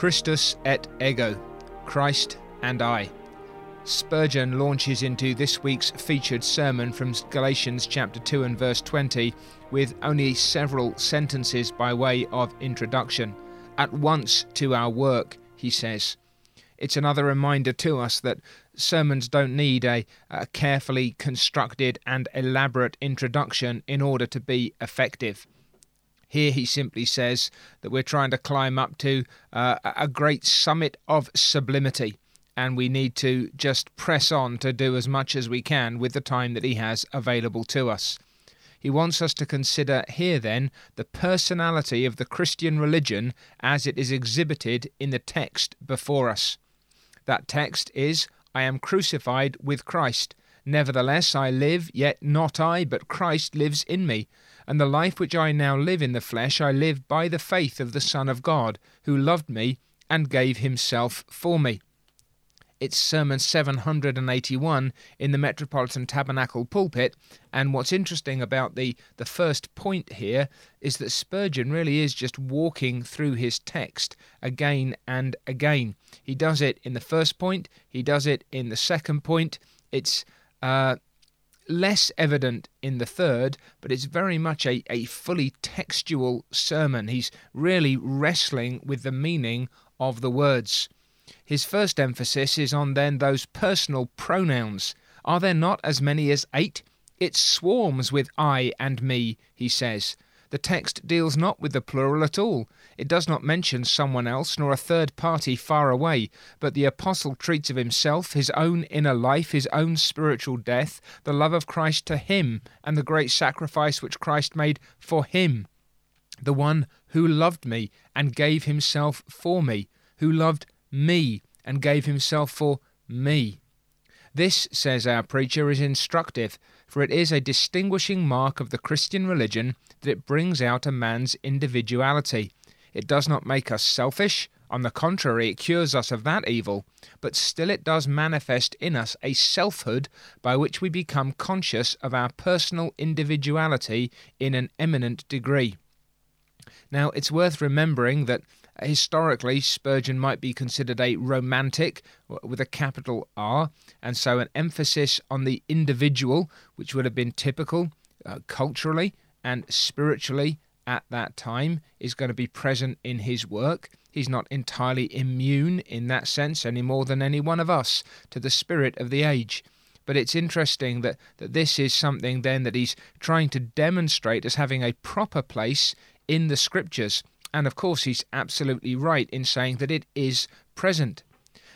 Christus et Ego, Christ and I. Spurgeon launches into this week's featured sermon from Galatians chapter 2 and verse 20 with only several sentences by way of introduction. At once to our work, he says. It's another reminder to us that sermons don't need a, a carefully constructed and elaborate introduction in order to be effective. Here he simply says that we're trying to climb up to uh, a great summit of sublimity, and we need to just press on to do as much as we can with the time that he has available to us. He wants us to consider here then the personality of the Christian religion as it is exhibited in the text before us. That text is, I am crucified with Christ. Nevertheless, I live, yet not I, but Christ lives in me. And the life which I now live in the flesh, I live by the faith of the Son of God, who loved me and gave himself for me. It's Sermon 781 in the Metropolitan Tabernacle pulpit. And what's interesting about the, the first point here is that Spurgeon really is just walking through his text again and again. He does it in the first point, he does it in the second point. It's uh, less evident in the third, but it's very much a, a fully textual sermon. He's really wrestling with the meaning of the words. His first emphasis is on then those personal pronouns. Are there not as many as eight? It swarms with I and me, he says. The text deals not with the plural at all. It does not mention someone else nor a third party far away, but the apostle treats of himself, his own inner life, his own spiritual death, the love of Christ to him, and the great sacrifice which Christ made for him. The one who loved me and gave himself for me, who loved me and gave himself for me. This, says our preacher, is instructive, for it is a distinguishing mark of the Christian religion that it brings out a man's individuality. It does not make us selfish, on the contrary, it cures us of that evil, but still it does manifest in us a selfhood by which we become conscious of our personal individuality in an eminent degree. Now, it's worth remembering that historically, Spurgeon might be considered a romantic with a capital R, and so an emphasis on the individual, which would have been typical uh, culturally and spiritually at that time, is going to be present in his work. He's not entirely immune in that sense any more than any one of us to the spirit of the age. But it's interesting that, that this is something then that he's trying to demonstrate as having a proper place in the scriptures. And of course, he's absolutely right in saying that it is present.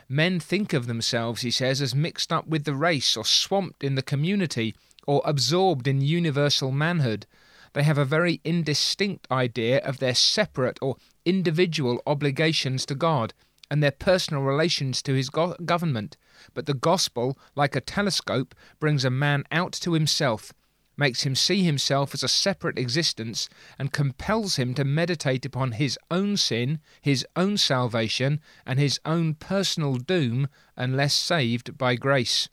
Men think of themselves, he says, as mixed up with the race, or swamped in the community, or absorbed in universal manhood. They have a very indistinct idea of their separate or individual obligations to God and their personal relations to his go- government. But the gospel, like a telescope, brings a man out to himself makes him see himself as a separate existence, and compels him to meditate upon his own sin, his own salvation, and his own personal doom unless saved by grace.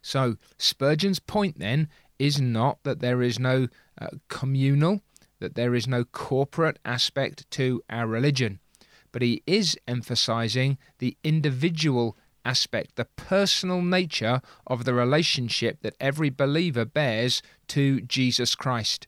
So, Spurgeon's point then is not that there is no uh, communal, that there is no corporate aspect to our religion, but he is emphasizing the individual aspect, the personal nature of the relationship that every believer bears to Jesus Christ.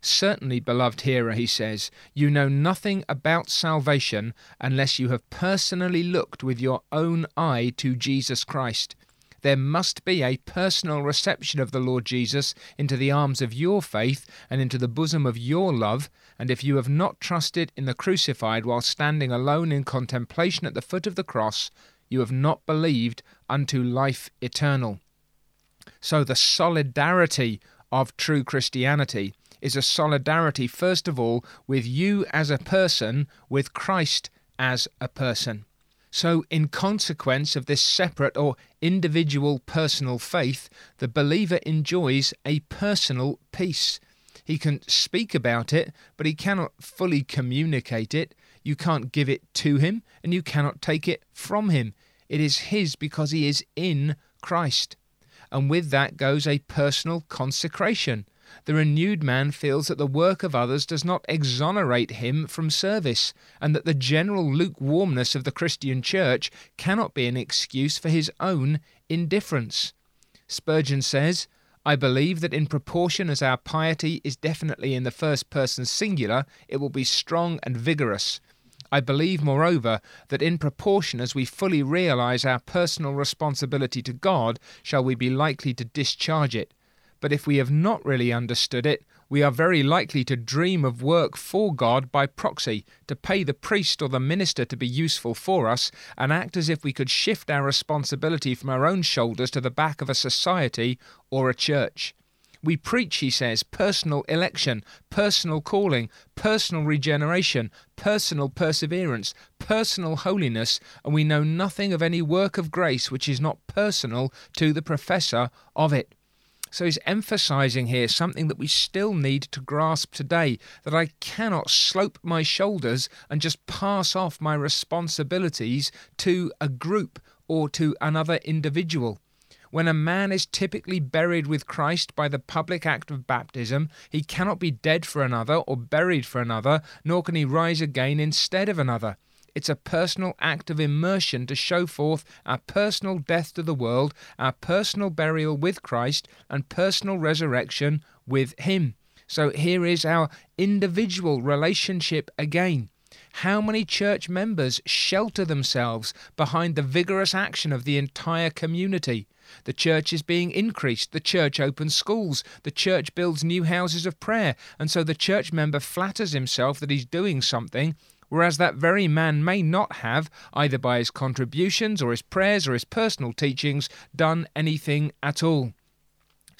Certainly, beloved hearer, he says, you know nothing about salvation unless you have personally looked with your own eye to Jesus Christ. There must be a personal reception of the Lord Jesus into the arms of your faith and into the bosom of your love, and if you have not trusted in the crucified while standing alone in contemplation at the foot of the cross, you have not believed unto life eternal. So the solidarity of true Christianity is a solidarity, first of all, with you as a person, with Christ as a person. So, in consequence of this separate or individual personal faith, the believer enjoys a personal peace. He can speak about it, but he cannot fully communicate it. You can't give it to him, and you cannot take it from him. It is his because he is in Christ. And with that goes a personal consecration. The renewed man feels that the work of others does not exonerate him from service, and that the general lukewarmness of the Christian church cannot be an excuse for his own indifference. Spurgeon says, I believe that in proportion as our piety is definitely in the first person singular, it will be strong and vigorous. I believe, moreover, that in proportion as we fully realize our personal responsibility to God, shall we be likely to discharge it. But if we have not really understood it, we are very likely to dream of work for God by proxy, to pay the priest or the minister to be useful for us, and act as if we could shift our responsibility from our own shoulders to the back of a society or a church. We preach, he says, personal election, personal calling, personal regeneration, personal perseverance, personal holiness, and we know nothing of any work of grace which is not personal to the professor of it. So he's emphasizing here something that we still need to grasp today that I cannot slope my shoulders and just pass off my responsibilities to a group or to another individual. When a man is typically buried with Christ by the public act of baptism, he cannot be dead for another or buried for another, nor can he rise again instead of another. It's a personal act of immersion to show forth our personal death to the world, our personal burial with Christ, and personal resurrection with Him. So here is our individual relationship again. How many church members shelter themselves behind the vigorous action of the entire community? The church is being increased. The church opens schools. The church builds new houses of prayer. And so the church member flatters himself that he's doing something whereas that very man may not have, either by his contributions or his prayers or his personal teachings, done anything at all.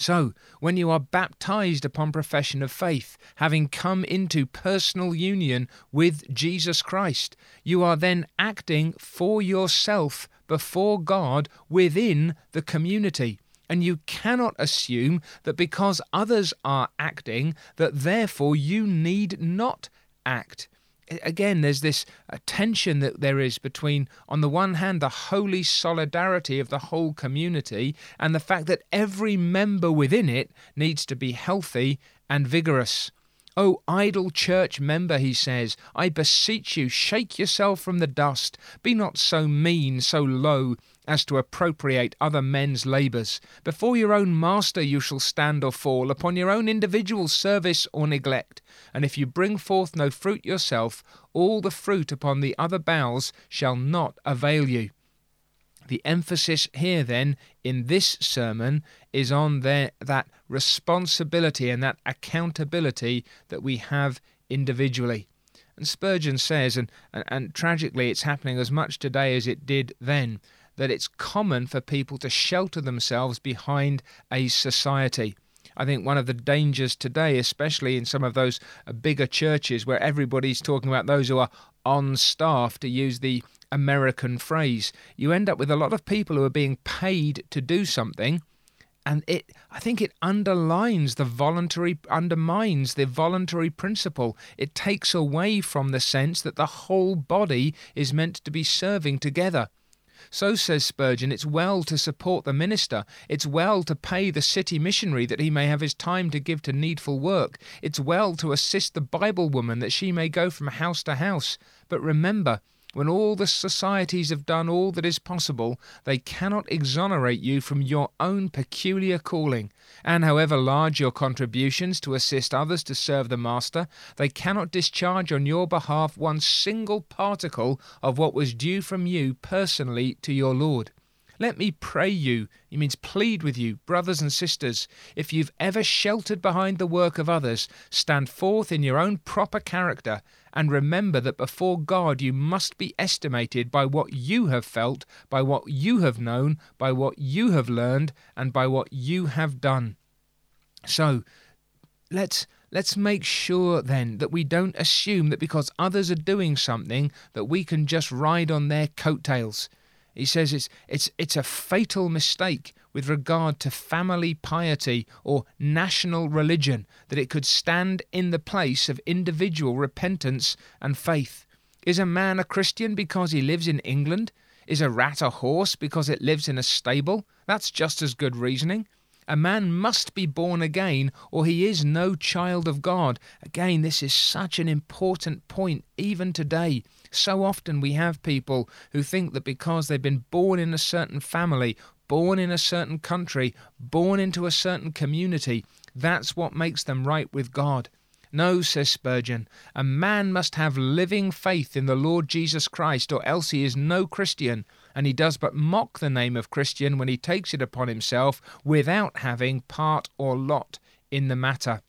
So, when you are baptized upon profession of faith, having come into personal union with Jesus Christ, you are then acting for yourself before God within the community. And you cannot assume that because others are acting, that therefore you need not act again, there's this uh, tension that there is between, on the one hand, the holy solidarity of the whole community and the fact that every member within it needs to be healthy and vigorous. O idle church member, he says, I beseech you, shake yourself from the dust. Be not so mean, so low, as to appropriate other men's labours. Before your own master you shall stand or fall, upon your own individual service or neglect. And if you bring forth no fruit yourself, all the fruit upon the other boughs shall not avail you. The emphasis here, then, in this sermon is on their, that responsibility and that accountability that we have individually. And Spurgeon says, and, and, and tragically it's happening as much today as it did then, that it's common for people to shelter themselves behind a society. I think one of the dangers today, especially in some of those uh, bigger churches where everybody's talking about those who are on staff, to use the American phrase, you end up with a lot of people who are being paid to do something. And it, I think it underlines the voluntary, undermines the voluntary principle. It takes away from the sense that the whole body is meant to be serving together. So says Spurgeon, it's well to support the minister. It's well to pay the city missionary that he may have his time to give to needful work. It's well to assist the Bible woman that she may go from house to house. But remember, when all the societies have done all that is possible, they cannot exonerate you from your own peculiar calling. And however large your contributions to assist others to serve the Master, they cannot discharge on your behalf one single particle of what was due from you personally to your Lord. Let me pray you, he means plead with you, brothers and sisters, if you've ever sheltered behind the work of others, stand forth in your own proper character, and remember that before God you must be estimated by what you have felt, by what you have known, by what you have learned, and by what you have done. So, let's let's make sure then that we don't assume that because others are doing something that we can just ride on their coattails. He says it's, it's, it's a fatal mistake with regard to family piety or national religion that it could stand in the place of individual repentance and faith. Is a man a Christian because he lives in England? Is a rat a horse because it lives in a stable? That's just as good reasoning. A man must be born again, or he is no child of God. Again, this is such an important point, even today. So often we have people who think that because they've been born in a certain family, born in a certain country, born into a certain community, that's what makes them right with God. No, says Spurgeon, a man must have living faith in the Lord Jesus Christ, or else he is no Christian, and he does but mock the name of Christian when he takes it upon himself without having part or lot in the matter.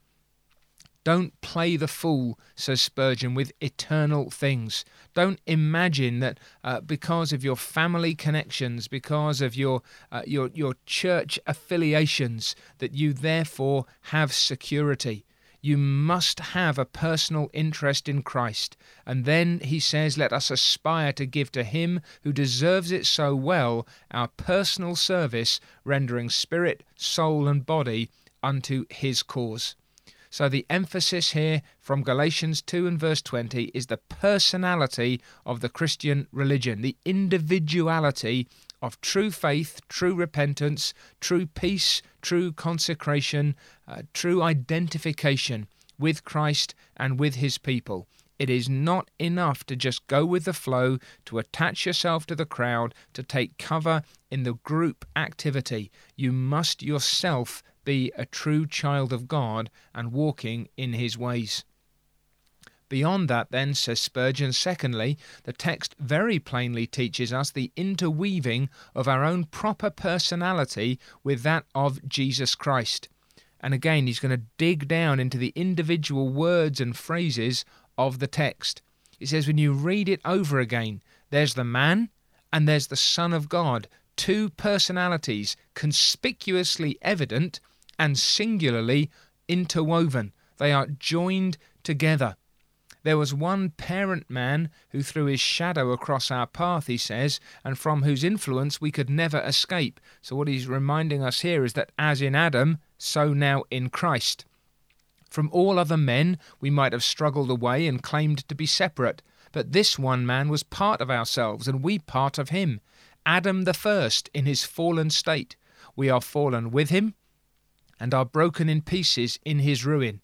Don't play the fool, says Spurgeon, with eternal things. Don't imagine that uh, because of your family connections, because of your, uh, your, your church affiliations, that you therefore have security. You must have a personal interest in Christ. And then he says, Let us aspire to give to him who deserves it so well our personal service, rendering spirit, soul, and body unto his cause. So the emphasis here from Galatians 2 and verse 20 is the personality of the Christian religion, the individuality of true faith, true repentance, true peace, true consecration, uh, true identification with Christ and with his people. It is not enough to just go with the flow, to attach yourself to the crowd, to take cover in the group activity. You must yourself be a true child of God and walking in his ways. Beyond that, then, says Spurgeon, secondly, the text very plainly teaches us the interweaving of our own proper personality with that of Jesus Christ. And again, he's going to dig down into the individual words and phrases of the text. He says, when you read it over again, there's the man and there's the Son of God, two personalities conspicuously evident and singularly interwoven. They are joined together. There was one parent man who threw his shadow across our path, he says, and from whose influence we could never escape. So, what he's reminding us here is that as in Adam, so now in Christ. From all other men we might have struggled away and claimed to be separate, but this one man was part of ourselves, and we part of him. Adam the first in his fallen state. We are fallen with him, and are broken in pieces in his ruin.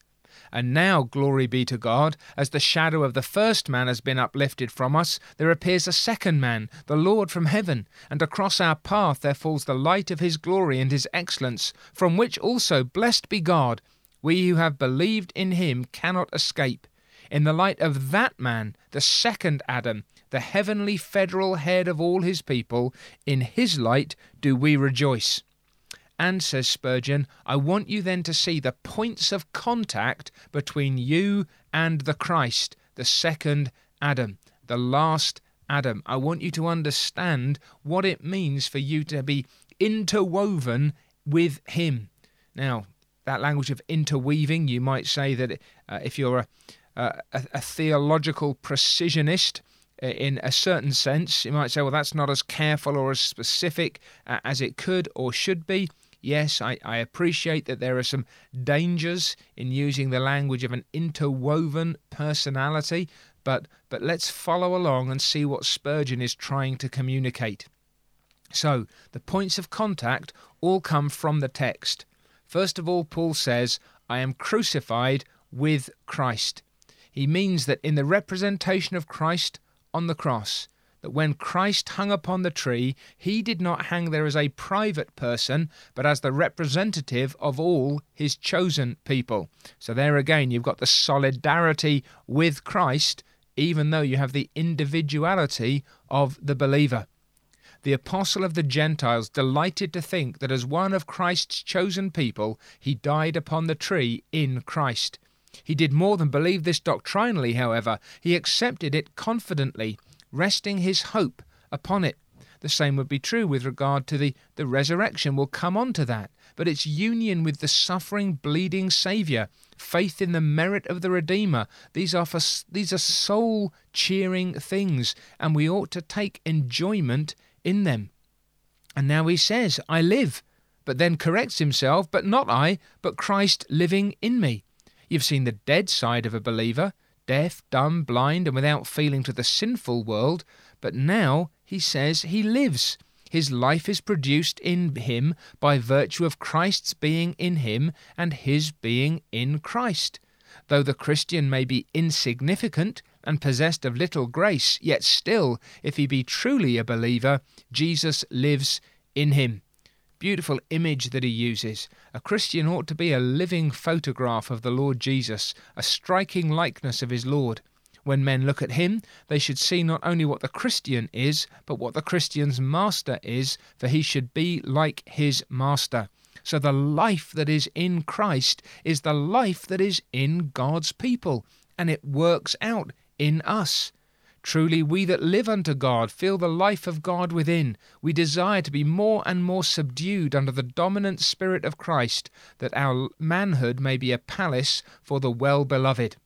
And now, glory be to God, as the shadow of the first man has been uplifted from us, there appears a second man, the Lord from heaven, and across our path there falls the light of his glory and his excellence, from which also, blessed be God, we who have believed in him cannot escape. In the light of that man, the second Adam, the heavenly federal head of all his people, in his light do we rejoice. And, says Spurgeon, I want you then to see the points of contact between you and the Christ, the second Adam, the last Adam. I want you to understand what it means for you to be interwoven with Him. Now, that language of interweaving, you might say that uh, if you're a, a, a theological precisionist, uh, in a certain sense, you might say, well, that's not as careful or as specific uh, as it could or should be. Yes, I, I appreciate that there are some dangers in using the language of an interwoven personality, but, but let's follow along and see what Spurgeon is trying to communicate. So, the points of contact all come from the text. First of all, Paul says, I am crucified with Christ. He means that in the representation of Christ on the cross, that when Christ hung upon the tree, he did not hang there as a private person, but as the representative of all his chosen people. So there again, you've got the solidarity with Christ, even though you have the individuality of the believer. The apostle of the Gentiles delighted to think that as one of Christ's chosen people, he died upon the tree in Christ. He did more than believe this doctrinally, however, he accepted it confidently resting his hope upon it. The same would be true with regard to the, the resurrection. We'll come on to that. But it's union with the suffering, bleeding Saviour, faith in the merit of the Redeemer. These are, for, these are soul cheering things, and we ought to take enjoyment in them. And now he says, I live, but then corrects himself, but not I, but Christ living in me. You've seen the dead side of a believer deaf, dumb, blind, and without feeling to the sinful world, but now he says he lives. His life is produced in him by virtue of Christ's being in him and his being in Christ. Though the Christian may be insignificant and possessed of little grace, yet still, if he be truly a believer, Jesus lives in him. Beautiful image that he uses. A Christian ought to be a living photograph of the Lord Jesus, a striking likeness of his Lord. When men look at him, they should see not only what the Christian is, but what the Christian's master is, for he should be like his master. So the life that is in Christ is the life that is in God's people, and it works out in us. Truly, we that live unto God feel the life of God within. We desire to be more and more subdued under the dominant Spirit of Christ, that our manhood may be a palace for the well beloved.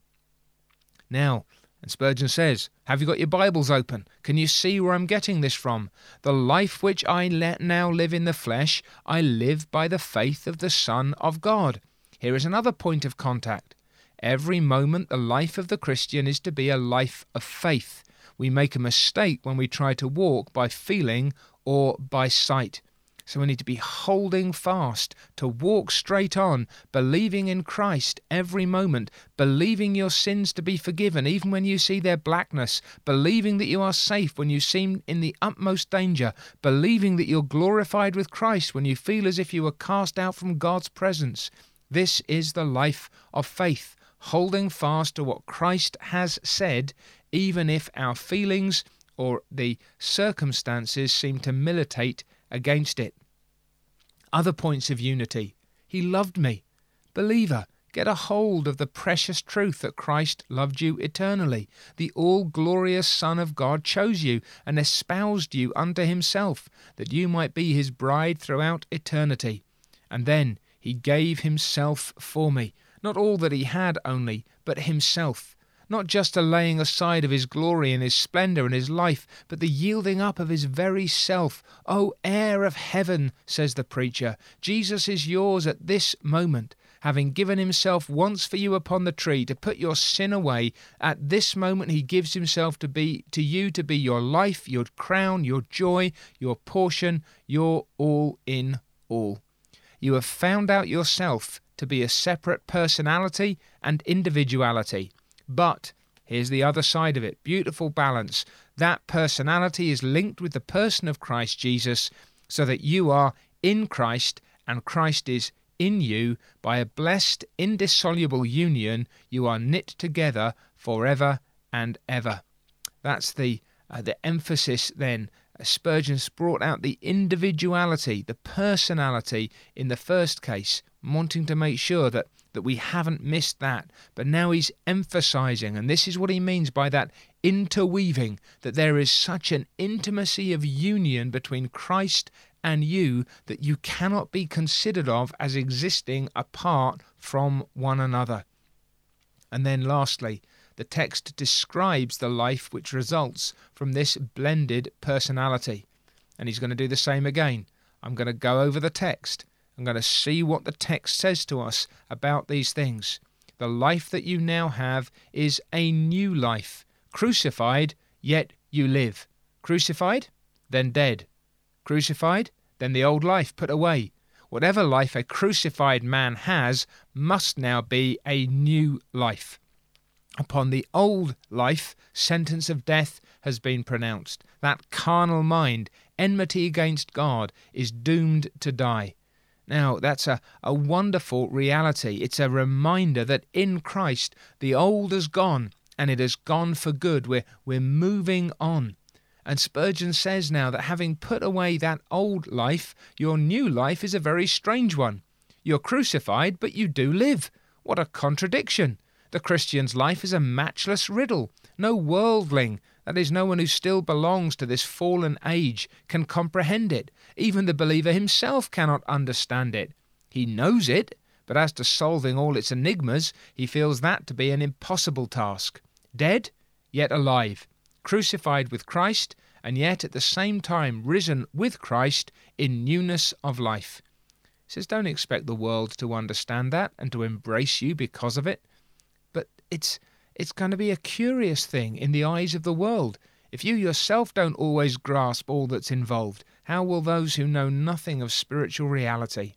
Now, and Spurgeon says, Have you got your Bibles open? Can you see where I'm getting this from? The life which I let now live in the flesh, I live by the faith of the Son of God. Here is another point of contact. Every moment, the life of the Christian is to be a life of faith. We make a mistake when we try to walk by feeling or by sight. So we need to be holding fast, to walk straight on, believing in Christ every moment, believing your sins to be forgiven even when you see their blackness, believing that you are safe when you seem in the utmost danger, believing that you're glorified with Christ when you feel as if you were cast out from God's presence. This is the life of faith, holding fast to what Christ has said, even if our feelings or the circumstances seem to militate against it. Other points of unity. He loved me. Believer, get a hold of the precious truth that Christ loved you eternally. The all glorious Son of God chose you and espoused you unto himself, that you might be his bride throughout eternity. And then he gave himself for me, not all that he had only, but himself not just a laying aside of his glory and his splendour and his life, but the yielding up of his very self. O heir of heaven, says the preacher, Jesus is yours at this moment. Having given himself once for you upon the tree to put your sin away, at this moment he gives himself to be to you to be your life, your crown, your joy, your portion, your all in all. You have found out yourself to be a separate personality and individuality. But here's the other side of it beautiful balance. That personality is linked with the person of Christ Jesus, so that you are in Christ and Christ is in you. By a blessed, indissoluble union, you are knit together forever and ever. That's the uh, the emphasis then. Spurgeon's brought out the individuality, the personality in the first case, wanting to make sure that that we haven't missed that. But now he's emphasizing, and this is what he means by that interweaving, that there is such an intimacy of union between Christ and you that you cannot be considered of as existing apart from one another. And then lastly, the text describes the life which results from this blended personality. And he's going to do the same again. I'm going to go over the text I'm going to see what the text says to us about these things. The life that you now have is a new life. Crucified, yet you live. Crucified, then dead. Crucified, then the old life put away. Whatever life a crucified man has must now be a new life. Upon the old life, sentence of death has been pronounced. That carnal mind, enmity against God, is doomed to die. Now, that's a, a wonderful reality. It's a reminder that in Christ, the old has gone, and it has gone for good. We're, we're moving on. And Spurgeon says now that having put away that old life, your new life is a very strange one. You're crucified, but you do live. What a contradiction! The Christian's life is a matchless riddle. No worldling, that is, no one who still belongs to this fallen age can comprehend it. Even the believer himself cannot understand it. He knows it, but as to solving all its enigmas, he feels that to be an impossible task. Dead, yet alive, crucified with Christ, and yet at the same time risen with Christ in newness of life. He says, Don't expect the world to understand that and to embrace you because of it. But it's it's going to be a curious thing in the eyes of the world. If you yourself don't always grasp all that's involved, how will those who know nothing of spiritual reality?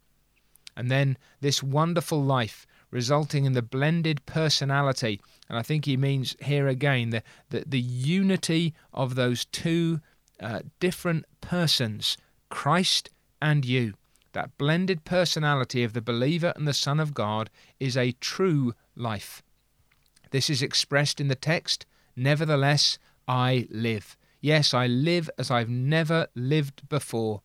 And then this wonderful life resulting in the blended personality. And I think he means here again the, the, the unity of those two uh, different persons, Christ and you. That blended personality of the believer and the Son of God is a true life. This is expressed in the text, Nevertheless, I live. Yes, I live as I've never lived before.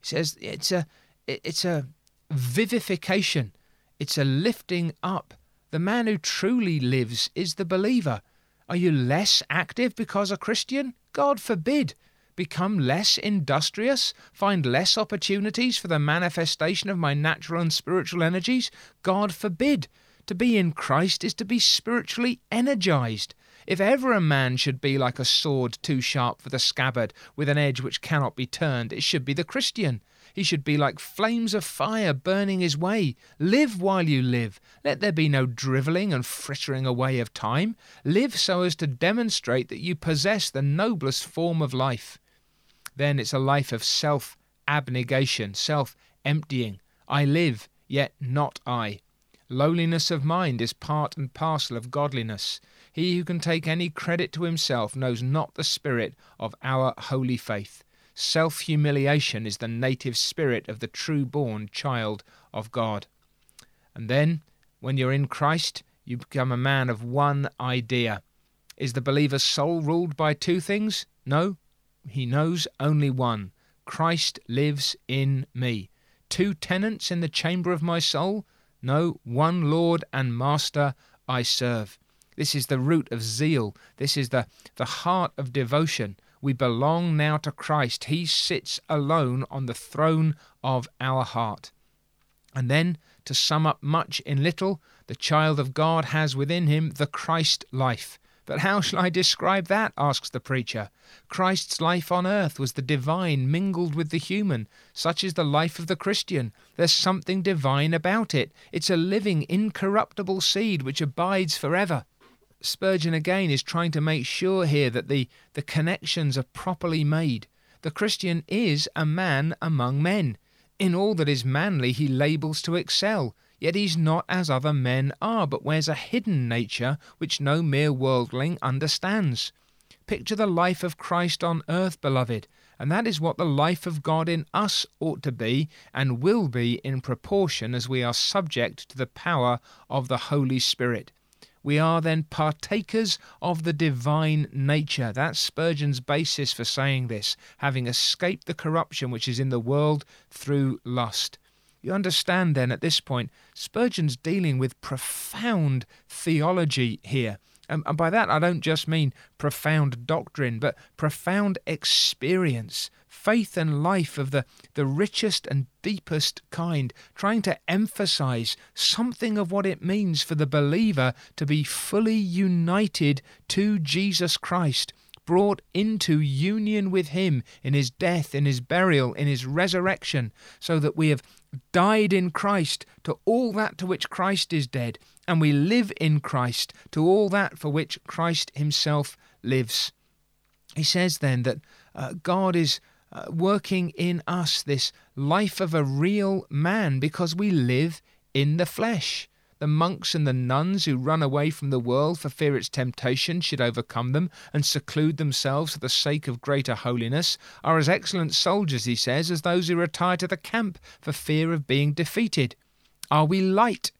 He says it's a it's a vivification. It's a lifting up. The man who truly lives is the believer. Are you less active because a Christian? God forbid. Become less industrious? Find less opportunities for the manifestation of my natural and spiritual energies? God forbid. To be in Christ is to be spiritually energized. If ever a man should be like a sword too sharp for the scabbard, with an edge which cannot be turned, it should be the Christian. He should be like flames of fire burning his way. Live while you live. Let there be no drivelling and frittering away of time. Live so as to demonstrate that you possess the noblest form of life. Then it's a life of self abnegation, self emptying. I live, yet not I. Lowliness of mind is part and parcel of godliness. He who can take any credit to himself knows not the spirit of our holy faith. Self humiliation is the native spirit of the true born child of God. And then, when you're in Christ, you become a man of one idea. Is the believer's soul ruled by two things? No, he knows only one Christ lives in me. Two tenants in the chamber of my soul? No, one Lord and Master I serve. This is the root of zeal. This is the, the heart of devotion. We belong now to Christ. He sits alone on the throne of our heart. And then, to sum up much in little, the child of God has within him the Christ life. But how shall I describe that? asks the preacher. Christ's life on earth was the divine mingled with the human. Such is the life of the Christian. There's something divine about it. It's a living, incorruptible seed which abides forever. Spurgeon again is trying to make sure here that the, the connections are properly made. The Christian is a man among men. In all that is manly, he labels to excel. Yet he's not as other men are, but wears a hidden nature which no mere worldling understands. Picture the life of Christ on earth, beloved, and that is what the life of God in us ought to be and will be in proportion as we are subject to the power of the Holy Spirit we are then partakers of the divine nature. That's Spurgeon's basis for saying this, having escaped the corruption which is in the world through lust. You understand then at this point, Spurgeon's dealing with profound theology here. And, and by that, I don't just mean profound doctrine, but profound experience, faith and life of the, the richest and deepest kind, trying to emphasize something of what it means for the believer to be fully united to Jesus Christ brought into union with Him in His death, in His burial, in His resurrection, so that we have died in Christ to all that to which Christ is dead, and we live in Christ to all that for which Christ Himself lives. He says then that uh, God is uh, working in us this life of a real man because we live in the flesh. The monks and the nuns who run away from the world for fear its temptation should overcome them and seclude themselves for the sake of greater holiness are as excellent soldiers, he says, as those who retire to the camp for fear of being defeated. Are we light?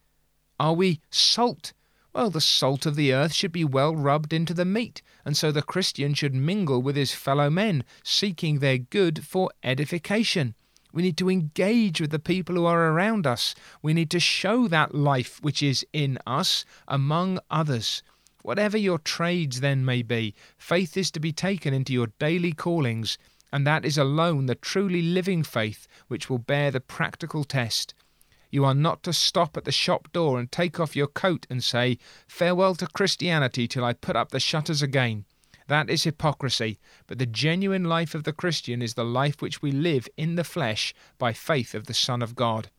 Are we salt? Well, the salt of the earth should be well rubbed into the meat, and so the Christian should mingle with his fellow men, seeking their good for edification. We need to engage with the people who are around us. We need to show that life which is in us among others. Whatever your trades then may be, faith is to be taken into your daily callings, and that is alone the truly living faith which will bear the practical test. You are not to stop at the shop door and take off your coat and say, Farewell to Christianity till I put up the shutters again. That is hypocrisy, but the genuine life of the Christian is the life which we live in the flesh by faith of the Son of God.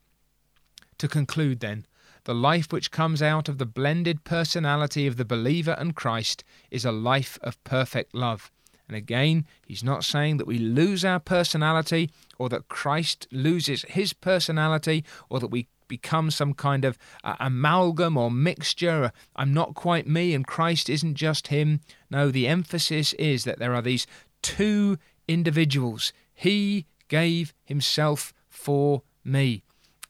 To conclude, then, the life which comes out of the blended personality of the believer and Christ is a life of perfect love. And again, he's not saying that we lose our personality or that Christ loses his personality or that we become some kind of uh, amalgam or mixture. I'm not quite me and Christ isn't just him. No, the emphasis is that there are these two individuals. He gave himself for me,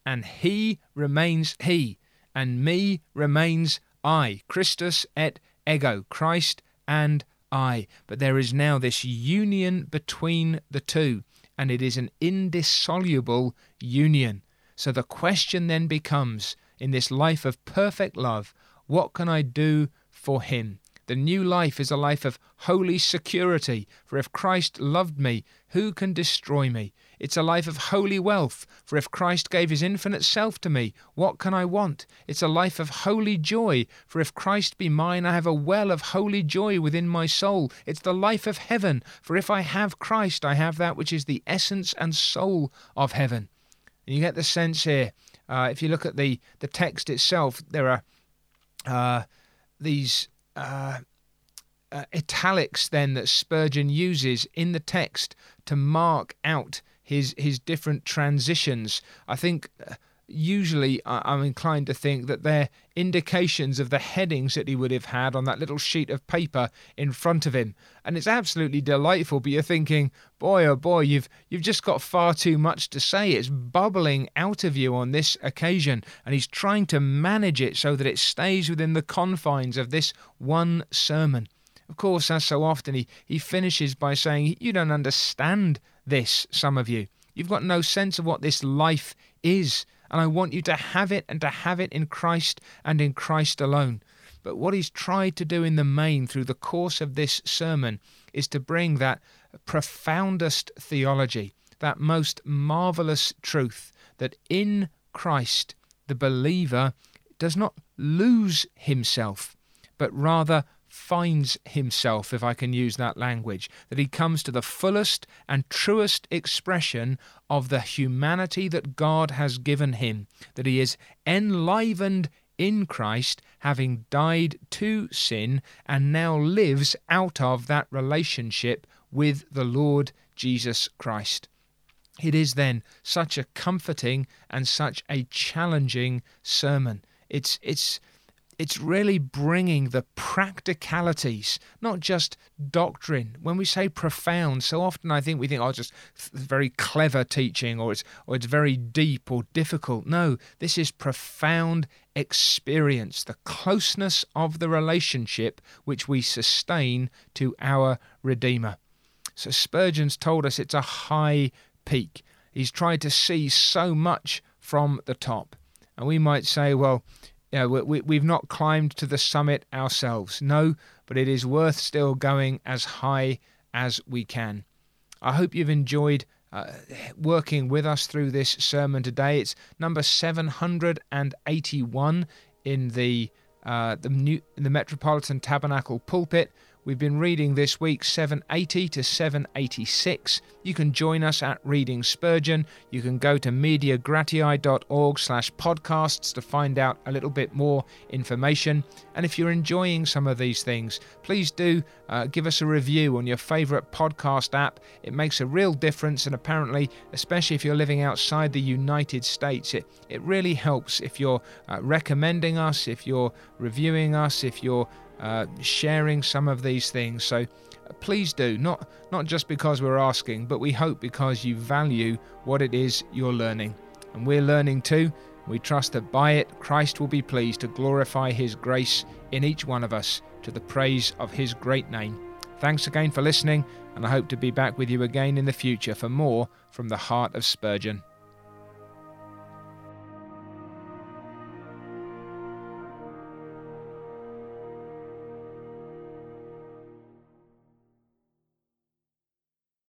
and he remains he, and me remains I. Christus et ego, Christ and I. But there is now this union between the two, and it is an indissoluble union. So the question then becomes in this life of perfect love, what can I do for him? The new life is a life of holy security, for if Christ loved me, who can destroy me? It's a life of holy wealth, for if Christ gave his infinite self to me, what can I want? It's a life of holy joy, for if Christ be mine, I have a well of holy joy within my soul. It's the life of heaven, for if I have Christ, I have that which is the essence and soul of heaven. And you get the sense here, uh, if you look at the, the text itself, there are uh, these uh, uh, italics then that Spurgeon uses in the text to mark out his his different transitions. I think uh, usually I'm inclined to think that they're indications of the headings that he would have had on that little sheet of paper in front of him. And it's absolutely delightful, but you're thinking, boy oh boy, you've you've just got far too much to say. It's bubbling out of you on this occasion, and he's trying to manage it so that it stays within the confines of this one sermon. Of course, as so often, he, he finishes by saying, You don't understand this, some of you. You've got no sense of what this life is and I want you to have it and to have it in Christ and in Christ alone. But what he's tried to do in the main through the course of this sermon is to bring that profoundest theology, that most marvelous truth that in Christ the believer does not lose himself, but rather finds himself, if I can use that language, that he comes to the fullest and truest expression of the humanity that God has given him, that he is enlivened in Christ, having died to sin, and now lives out of that relationship with the Lord Jesus Christ. It is then such a comforting and such a challenging sermon. It's it's it's really bringing the practicalities, not just doctrine. When we say profound, so often I think we think, oh, just very clever teaching or it's, or it's very deep or difficult. No, this is profound experience, the closeness of the relationship which we sustain to our Redeemer. So Spurgeon's told us it's a high peak. He's tried to see so much from the top. And we might say, well, you know, we, we've not climbed to the summit ourselves. No, but it is worth still going as high as we can. I hope you've enjoyed uh, working with us through this sermon today. It's number 781 in the uh, the, new, the Metropolitan Tabernacle pulpit. We've been reading this week 780 to 786. You can join us at Reading Spurgeon. You can go to mediagratiae.org slash podcasts to find out a little bit more information. And if you're enjoying some of these things, please do uh, give us a review on your favourite podcast app. It makes a real difference, and apparently, especially if you're living outside the United States, it, it really helps if you're uh, recommending us, if you're reviewing us, if you're uh, sharing some of these things. So please do, not, not just because we're asking, but we hope because you value what it is you're learning. And we're learning too. We trust that by it, Christ will be pleased to glorify His grace in each one of us to the praise of His great name. Thanks again for listening, and I hope to be back with you again in the future for more from the heart of Spurgeon.